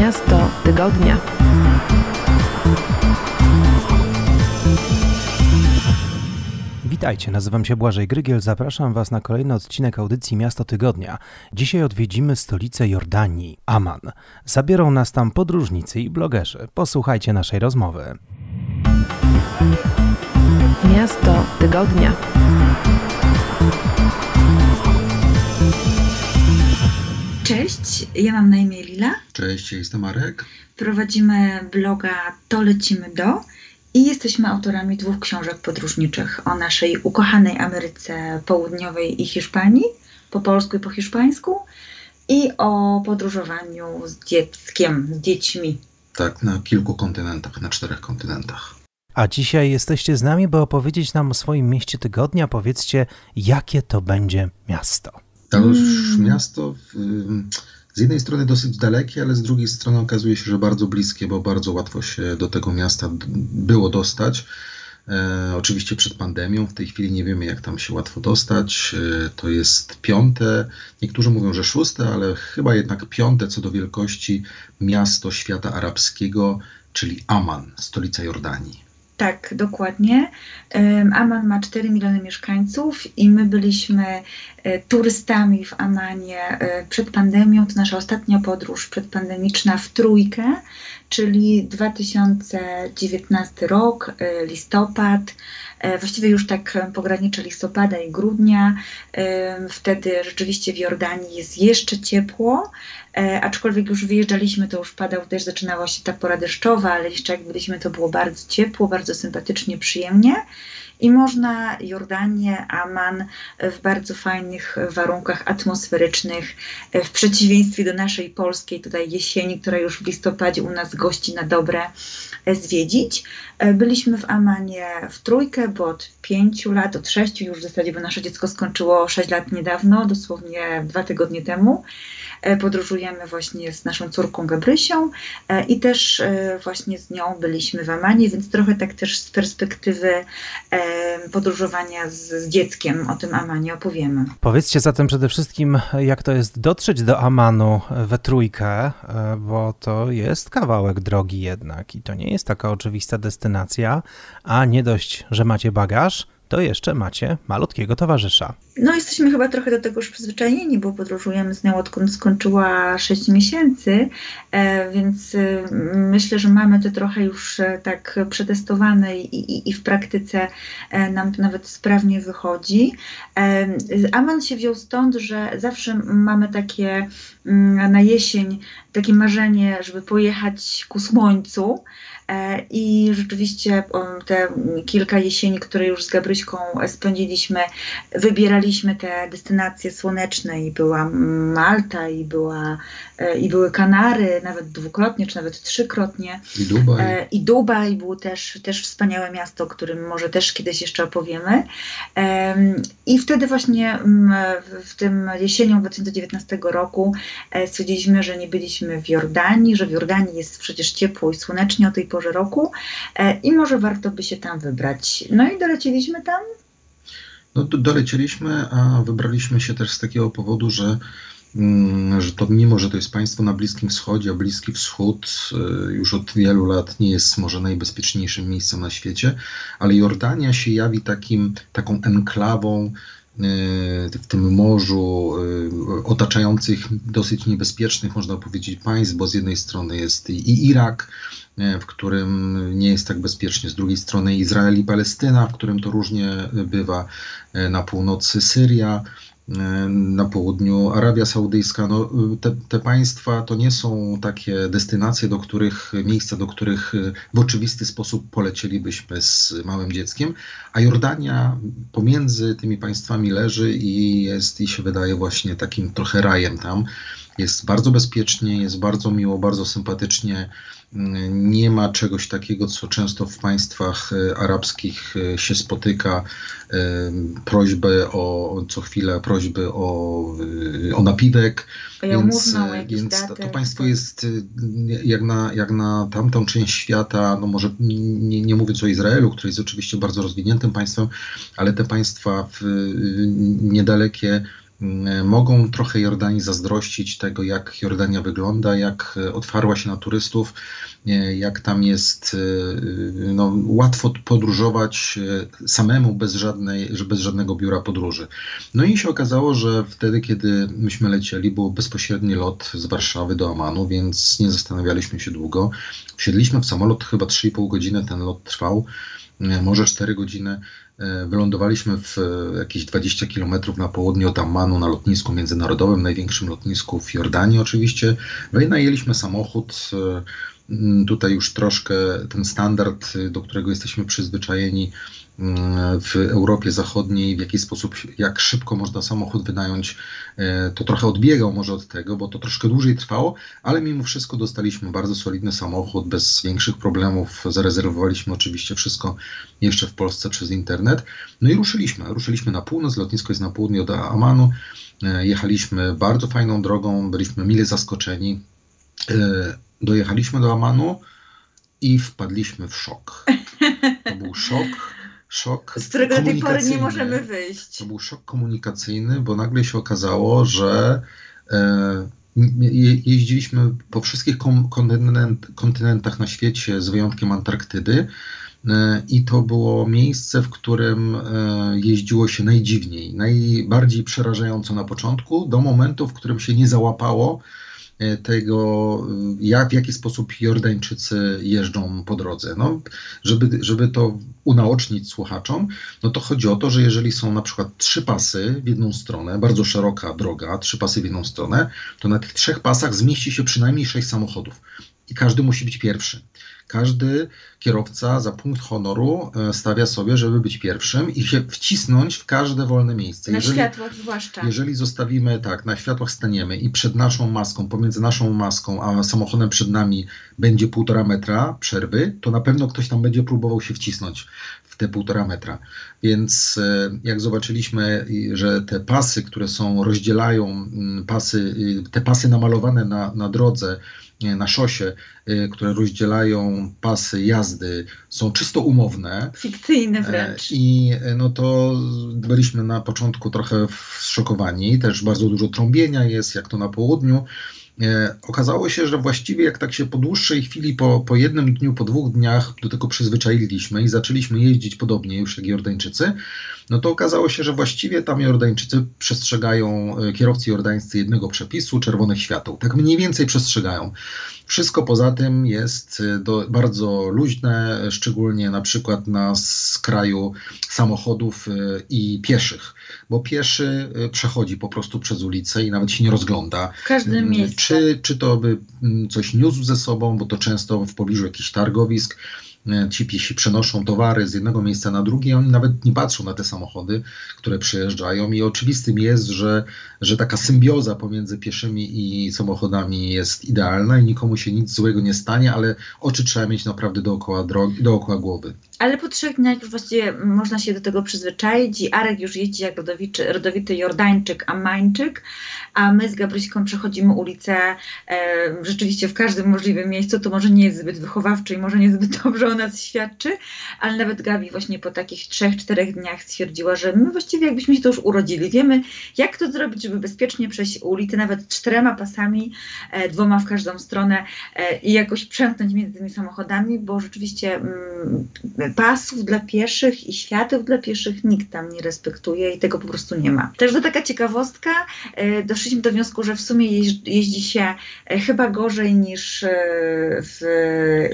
Miasto tygodnia. Witajcie, nazywam się Błażej Grygiel, zapraszam Was na kolejny odcinek audycji Miasto Tygodnia. Dzisiaj odwiedzimy stolicę Jordanii, Amman. Zabiorą nas tam podróżnicy i blogerzy. Posłuchajcie naszej rozmowy. Miasto tygodnia. Cześć, ja mam na imię Lila. Cześć, ja jestem Marek. Prowadzimy bloga To Lecimy Do i jesteśmy autorami dwóch książek podróżniczych o naszej ukochanej Ameryce Południowej i Hiszpanii, po polsku i po hiszpańsku, i o podróżowaniu z dzieckiem, z dziećmi. Tak, na kilku kontynentach, na czterech kontynentach. A dzisiaj jesteście z nami, by opowiedzieć nam o swoim mieście tygodnia. Powiedzcie, jakie to będzie miasto. To już miasto w, z jednej strony dosyć dalekie, ale z drugiej strony okazuje się, że bardzo bliskie, bo bardzo łatwo się do tego miasta było dostać. E, oczywiście przed pandemią, w tej chwili nie wiemy, jak tam się łatwo dostać. E, to jest piąte, niektórzy mówią, że szóste, ale chyba jednak piąte co do wielkości miasto świata arabskiego, czyli Amman, stolica Jordanii. Tak, dokładnie. Amman ma 4 miliony mieszkańców i my byliśmy e, turystami w Amanie e, przed pandemią. To nasza ostatnia podróż przedpandemiczna w trójkę, czyli 2019 rok, e, listopad. E, Właściwie już tak e, pogranicze listopada i grudnia. Em, Wtedy rzeczywiście w Jordanii jest jeszcze ciepło, e, aczkolwiek już wyjeżdżaliśmy, to już padał deszcz, zaczynała się ta pora deszczowa, ale jeszcze jak byliśmy, to było bardzo ciepło, bardzo sympatycznie, przyjemnie. I można Jordanię, Amman w bardzo fajnych warunkach atmosferycznych, e, w przeciwieństwie do naszej polskiej tutaj jesieni, która już w listopadzie u nas gości na dobre, e, zwiedzić. E, Byliśmy w Amanie w trójkę, bo od pięciu lat, od sześciu już w zasadzie, bo nasze dziecko skończyło sześć lat niedawno, dosłownie dwa tygodnie temu. E, Podróżujemy właśnie z naszą córką Gabrysią e, i też e, właśnie z nią byliśmy w Amanie, więc trochę tak też z perspektywy podróżowania z, z dzieckiem o tym Amanie opowiemy. Powiedzcie zatem przede wszystkim, jak to jest dotrzeć do Amanu we trójkę, bo to jest kawałek drogi jednak i to nie jest taka oczywista destynacja, a nie dość, że macie bagaż, to jeszcze macie malutkiego towarzysza. No, jesteśmy chyba trochę do tego już przyzwyczajeni, bo podróżujemy z nią odkąd skończyła 6 miesięcy, e, więc e, myślę, że mamy to trochę już e, tak przetestowane i, i, i w praktyce nam to nawet sprawnie wychodzi. Aman się wziął stąd, że zawsze mamy takie mm, na jesień takie marzenie, żeby pojechać ku słońcu. E, I rzeczywiście o, te kilka jesieni, które już z Gabryśką spędziliśmy, wybieraliśmy te destynacje słoneczne i była Malta, i, była, e, i były Kanary, nawet dwukrotnie, czy nawet trzykrotnie. I Dubaj. E, I Dubaj był też, też wspaniałe miasto, o którym może też kiedyś jeszcze opowiemy. Em, I wtedy właśnie mm, w- tym jesienią 2019 roku stwierdziliśmy, że nie byliśmy w Jordanii, że w Jordanii jest przecież ciepło i słonecznie o tej porze roku e, i może warto by się tam wybrać. No i doleciliśmy tam. No do, dolecieliśmy, a wybraliśmy się też z takiego powodu, że, mm, że to mimo, że to jest państwo na Bliskim Wschodzie, a Bliski Wschód y, już od wielu lat nie jest może najbezpieczniejszym miejscem na świecie, ale Jordania się jawi takim, taką enklawą w tym morzu y, otaczających dosyć niebezpiecznych, można powiedzieć, państw, bo z jednej strony jest i Irak, e, w którym nie jest tak bezpiecznie, z drugiej strony Izrael i Palestyna, w którym to różnie bywa, na północy Syria, na południu Arabia Saudyjska. No, te, te państwa to nie są takie destynacje, do których, miejsca, do których y, w oczywisty sposób polecielibyśmy z małym dzieckiem, a Jordania pomiędzy tymi państwami leży i jest, i się wydaje właśnie takim trochę rajem tam. Jest bardzo bezpiecznie, jest bardzo miło, bardzo sympatycznie. Nie ma czegoś takiego, co często w państwach e, arabskich e, się spotyka. e, Prośby o, co chwilę prośby o, o napiwek. Więc, jałmużnę, o jakiś więc to, to państwo jest e, jak na, jak na tamtą część świata, no może nie, nie mówiąc o Izraelu, który jest oczywiście bardzo rozwiniętym państwem, ale te państwa w, niedalekie mogą trochę Jordanii zazdrościć tego, jak Jordania wygląda, jak otwarła się na turystów, jak tam jest no, łatwo podróżować samemu bez, żadnej, bez żadnego biura podróży. No i się okazało, że wtedy, kiedy myśmy lecieli, był bezpośredni lot z Warszawy do Amanu, więc nie zastanawialiśmy się długo. Wsiedliśmy w samolot, chyba 3,5 godziny ten lot trwał, może 4 godziny. E, wylądowaliśmy w e, jakieś 20 km na południe od Ammanu na lotnisku międzynarodowym, największym lotnisku w Jordanii oczywiście. Wynajęliśmy samochód. E, tutaj już troszkę ten standard, do którego jesteśmy przyzwyczajeni, w Europie Zachodniej, w jaki sposób, jak szybko można samochód wynająć, e, to trochę odbiegał może od tego, bo to troszkę dłużej trwało, ale mimo wszystko dostaliśmy bardzo solidny samochód, bez większych problemów. Zarezerwowaliśmy oczywiście wszystko jeszcze w Polsce przez internet. No i ruszyliśmy. Ruszyliśmy na północ, lotnisko jest na południe od Amanu. E, jechaliśmy bardzo fajną drogą, byliśmy mile zaskoczeni. E, dojechaliśmy do Amanu i wpadliśmy w szok. To był szok szok. Z którego do tej pory nie możemy wyjść. To był szok komunikacyjny, bo nagle się okazało, że e, jeździliśmy po wszystkich kontynent, kontynentach na świecie, z wyjątkiem Antarktydy. E, I to było miejsce, w którym e, jeździło się najdziwniej, najbardziej przerażająco na początku, do momentu, w którym się nie załapało, tego, jak, w jaki sposób Jordańczycy jeżdżą po drodze. No, żeby, żeby to unaocznić słuchaczom, no to chodzi o to, że jeżeli są na przykład trzy pasy w jedną stronę, bardzo szeroka droga, trzy pasy w jedną stronę, to na tych trzech pasach zmieści się przynajmniej sześć samochodów i każdy musi być pierwszy. Każdy kierowca za punkt honoru e, stawia sobie, żeby być pierwszym i się wcisnąć w każde wolne miejsce. Na jeżeli, światłach zwłaszcza. Jeżeli zostawimy, tak, na światłach staniemy i przed naszą maską, pomiędzy naszą maską a samochodem przed nami będzie półtora metra przerwy, to na pewno ktoś tam będzie próbował się wcisnąć w te półtora metra. Więc e, jak zobaczyliśmy, że te pasy, które są, rozdzielają mm, pasy, y, te pasy namalowane na, na drodze, na szosie, y, które rozdzielają pasy jazdy, są czysto umowne. Fikcyjne wręcz. E, I e, no to byliśmy na początku trochę zszokowani. Też bardzo dużo trąbienia jest, jak to na południu. E, okazało się, że właściwie jak tak się po dłuższej chwili, po, po jednym dniu, po dwóch dniach do tego przyzwyczailiśmy i zaczęliśmy jeździć podobnie już jak Jordańczycy, no to okazało się, że właściwie tam Jordańczycy przestrzegają, e, kierowcy jordańscy jednego przepisu, czerwonych świateł. Tak mniej więcej przestrzegają. Wszystko poza tym jest e, do, bardzo luźne, szczególnie na przykład na skraju samochodów i pieszych, bo pieszy przechodzi po prostu przez ulicę i nawet się nie rozgląda. W każdym miejscu czy, czy to by mm, coś niósł ze sobą, bo to często w pobliżu jakichś targowisk e, ci piesi przenoszą towary z jednego miejsca na drugie, oni nawet nie patrzą na te samochody, które przyjeżdżają i oczywistym jest, że, że taka symbioza pomiędzy pieszymi i samochodami jest idealna i nikomu się nic złego nie stanie, ale oczy trzeba mieć naprawdę dookoła, drogi, dookoła głowy. Ale po trzech dniach już właściwie można się do tego przyzwyczaić i Arek już jeździ jak rodowity, rodowity Jordańczyk, Amańczyk, a my z Gabryśką przechodzimy ulicę e, rzeczywiście w każdym możliwym miejscu. To może nie jest zbyt wychowawcze i może niezbyt dobrze o nas świadczy, ale nawet Gabi właśnie po takich trzech, czterech dniach stwierdziła, że my właściwie jakbyśmy się to już urodzili. Wiemy, jak to zrobić, żeby bezpiecznie przejść ulicę, nawet czterema pasami, e, dwoma w każdą stronę e, i jakoś przemknąć między tymi samochodami, bo rzeczywiście mm, pasów dla pieszych i świateł dla pieszych nikt tam nie respektuje i tego po prostu nie ma. Także to taka ciekawostka. E, doszliśmy do wniosku, że w sumie jeździ się e, chyba gorzej niż e, w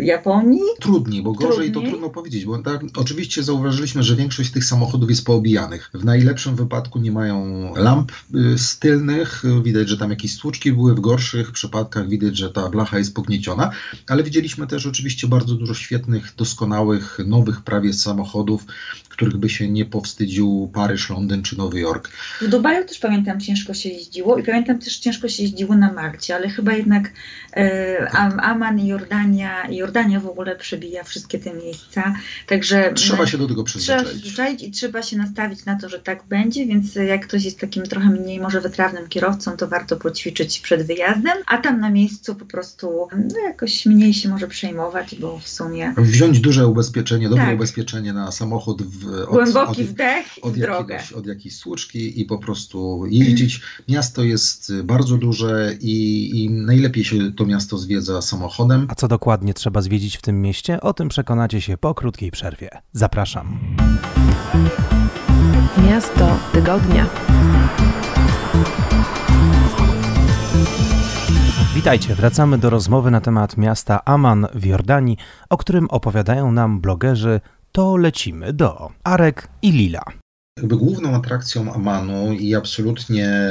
Japonii. Trudniej, bo gorzej Trudniej. to trudno powiedzieć, bo tak, oczywiście zauważyliśmy, że większość tych samochodów jest poobijanych. W najlepszym wypadku nie mają lamp stylnych, widać, że tam jakieś stłuczki były, w gorszych przypadkach widać, że ta blacha jest pognieciona, ale widzieliśmy też oczywiście bardzo dużo świetnych, doskonałych, nowych prawie samochodów, których by się nie powstydził Paryż, Londyn czy Nowy Jork. W Dubaju też pamiętam ciężko się jeździło i pamiętam też ciężko się jeździło na Malcie, ale chyba jednak e, Aman i Jordania, Jordania w ogóle przebija wszystkie te miejsca, także trzeba się do tego przyzwyczaić. Trzeba się przyzwyczaić i trzeba się nastawić na to, że tak będzie, więc jak ktoś jest takim trochę mniej może wytrawnym kierowcą, to warto poćwiczyć przed wyjazdem, a tam na miejscu po prostu no, jakoś mniej się może przejmować, bo w sumie... Wziąć duże ubezpieczenie, dobre tak. ubezpieczenie na samochód w od, Głęboki od, wdech od, i drogę. jakiegoś, od jakiejś słuczki i po prostu jeździć. Miasto jest bardzo duże i, i najlepiej się to miasto zwiedza samochodem. A co dokładnie trzeba zwiedzić w tym mieście? O tym przekonacie się po krótkiej przerwie. Zapraszam. Miasto tygodnia. Witajcie, wracamy do rozmowy na temat miasta Aman w Jordanii, o którym opowiadają nam blogerzy To lecimy do Arek i Lila. Jakby główną atrakcją Amanu i absolutnie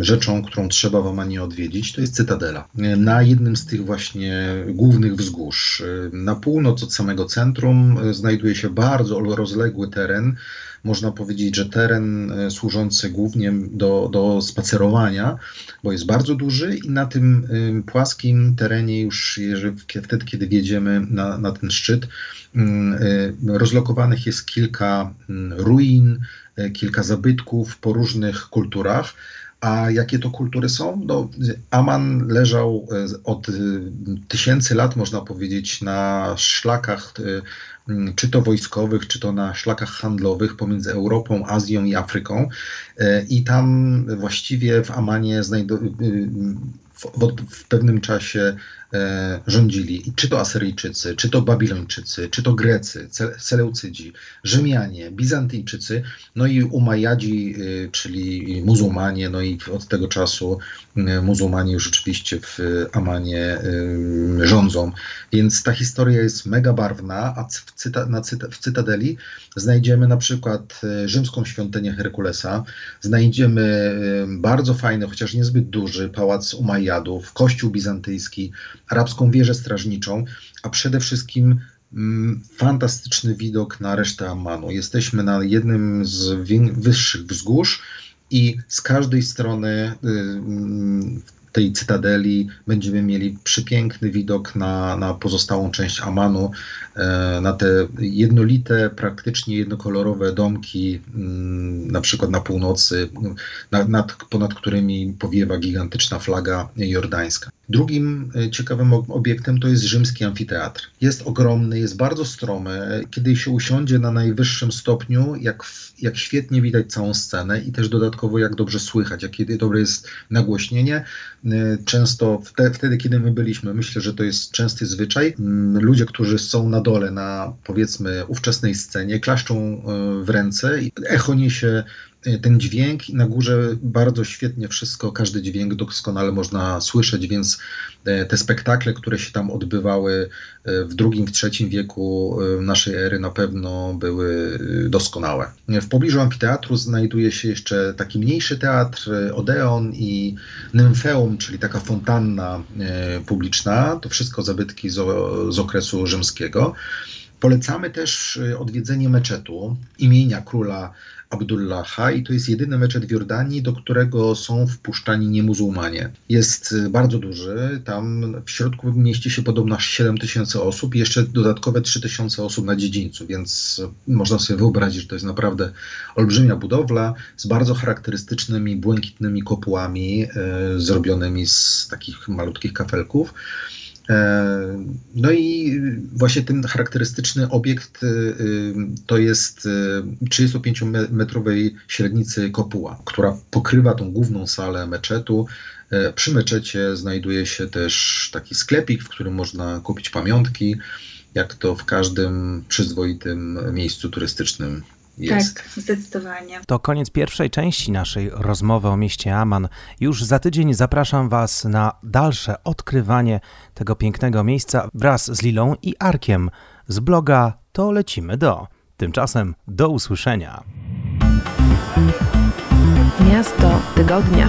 rzeczą, którą trzeba w Amanie odwiedzić, to jest Cytadela. Na jednym z tych właśnie głównych wzgórz. Na północ od samego centrum y, znajduje się bardzo rozległy teren. Można powiedzieć, że teren y, służący głównie do, do spacerowania, bo jest bardzo duży i na tym ym, płaskim terenie już wtedy, kiedy wjedziemy na, na ten szczyt, y, rozlokowanych jest kilka ruin, y, kilka zabytków po różnych kulturach. A jakie to kultury są? No, Aman leżał y, od y, tysięcy lat, można powiedzieć, na szlakach, czy to wojskowych, czy to na szlakach handlowych pomiędzy Europą, Azją i Afryką. Y, I tam właściwie w Amanie znajdu- y, y, w, w, pewnym czasie e, rządzili, czy to Asyryjczycy, czy to Babilończycy, czy to Grecy, Seleucydzi, Rzymianie, Bizantyjczycy, no i Umajadzi, y, czyli muzułmanie, no i od tego czasu y, muzułmanie już oczywiście w Amanie y, rządzą. Więc ta historia jest mega barwna, a w, cyta, cyta, w Cytadeli znajdziemy na przykład rzymską świątynię Herkulesa, znajdziemy bardzo fajny, chociaż niezbyt duży pałac Umajadów, kościół bizantyjski, arabską wieżę strażniczą, a przede wszystkim mm, fantastyczny widok na resztę Ammanu. Jesteśmy na jednym z wyższych wzgórz i z każdej strony y, mm, tej cytadeli będziemy mieli przepiękny widok na, na pozostałą część Amanu, e, na te jednolite, praktycznie jednokolorowe domki, mm, na przykład na północy, na, nad, ponad którymi powiewa gigantyczna flaga jordańska. Drugim e, ciekawym ob- obiektem to jest rzymski amfiteatr. Jest ogromny, jest bardzo stromy. Kiedy się usiądzie na najwyższym stopniu, jak, jak świetnie widać całą scenę i też dodatkowo jak dobrze słychać, jakie dobre jest nagłośnienie. E, Często wte, wtedy, kiedy my byliśmy, myślę, że to jest częsty zwyczaj. Ludzie, którzy są na dole, na powiedzmy ówczesnej scenie, klaszczą e, w ręce i echo niesie ten dźwięk i na górze bardzo świetnie wszystko, każdy dźwięk doskonale można słyszeć, więc e, te spektakle, które się tam odbywały e, w drugim, w trzecim wieku naszej ery na pewno były doskonałe. W pobliżu amfiteatru znajduje się jeszcze taki mniejszy teatr, Odeon i Nymfeum, czyli taka fontanna publiczna. To wszystko zabytki z, z okresu rzymskiego. Polecamy też odwiedzenie meczetu imienia króla Abdullaha i to jest jedyny meczet w Jordanii, do którego są wpuszczani niemuzułmanie. Jest y, bardzo duży, tam w środku mieści się podobno aż 7 tysięcy osób i jeszcze dodatkowe 3 tysiące osób na dziedzińcu, więc y, można sobie wyobrazić, że to jest naprawdę olbrzymia budowla z bardzo charakterystycznymi błękitnymi kopułami e, zrobionymi z takich malutkich kafelków. E, No i właśnie ten charakterystyczny obiekt y, y, to jest y, 35-metrowej średnicy kopuła, która pokrywa tą główną salę meczetu. E, Przy meczecie znajduje się też taki sklepik, w którym można kupić pamiątki, jak to w każdym przyzwoitym miejscu turystycznym jest. Tak, zdecydowanie. To koniec pierwszej części naszej rozmowy o mieście Aman. Już za tydzień zapraszam Was na dalsze odkrywanie tego pięknego miejsca wraz z Lilą i Arkiem z bloga To lecimy do. Tymczasem do usłyszenia. Miasto tygodnia.